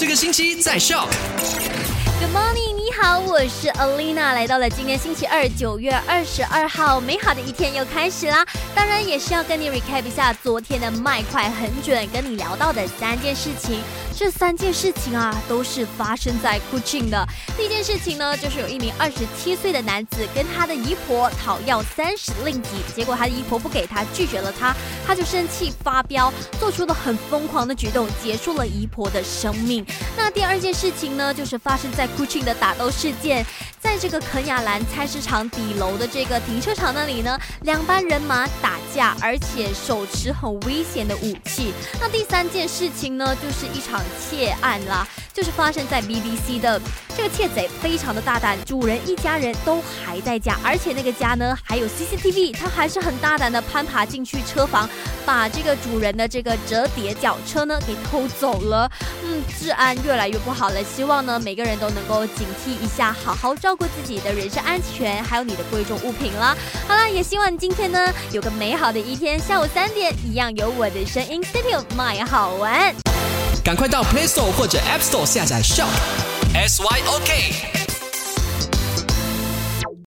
这个星期在笑。Good morning，你好，我是 Alina，来到了今天星期二，九月二十二号，美好的一天又开始啦。当然也是要跟你 recap 一下昨天的麦快很准，跟你聊到的三件事情。这三件事情啊，都是发生在 Kuching 的。第一件事情呢，就是有一名二十七岁的男子跟他的姨婆讨要三十令吉，结果他的姨婆不给他，拒绝了他，他就生气发飙，做出了很疯狂的举动，结束了姨婆的生命。那第二件事情呢，就是发生在 Kuching 的打斗事件。在这个肯亚兰菜市场底楼的这个停车场那里呢，两班人马打架，而且手持很危险的武器。那第三件事情呢，就是一场窃案啦。就是发生在 BBC 的这个窃贼非常的大胆，主人一家人都还在家，而且那个家呢还有 CCTV，他还是很大胆的攀爬进去车房，把这个主人的这个折叠脚车呢给偷走了。嗯，治安越来越不好了，希望呢每个人都能够警惕一下，好好照顾自己的人身安全，还有你的贵重物品啦。好啦，也希望今天呢有个美好的一天，下午三点一样有我的声音，Studio 麦好玩。赶快到 Play Store 或者 App Store 下载 Shop S Y O K。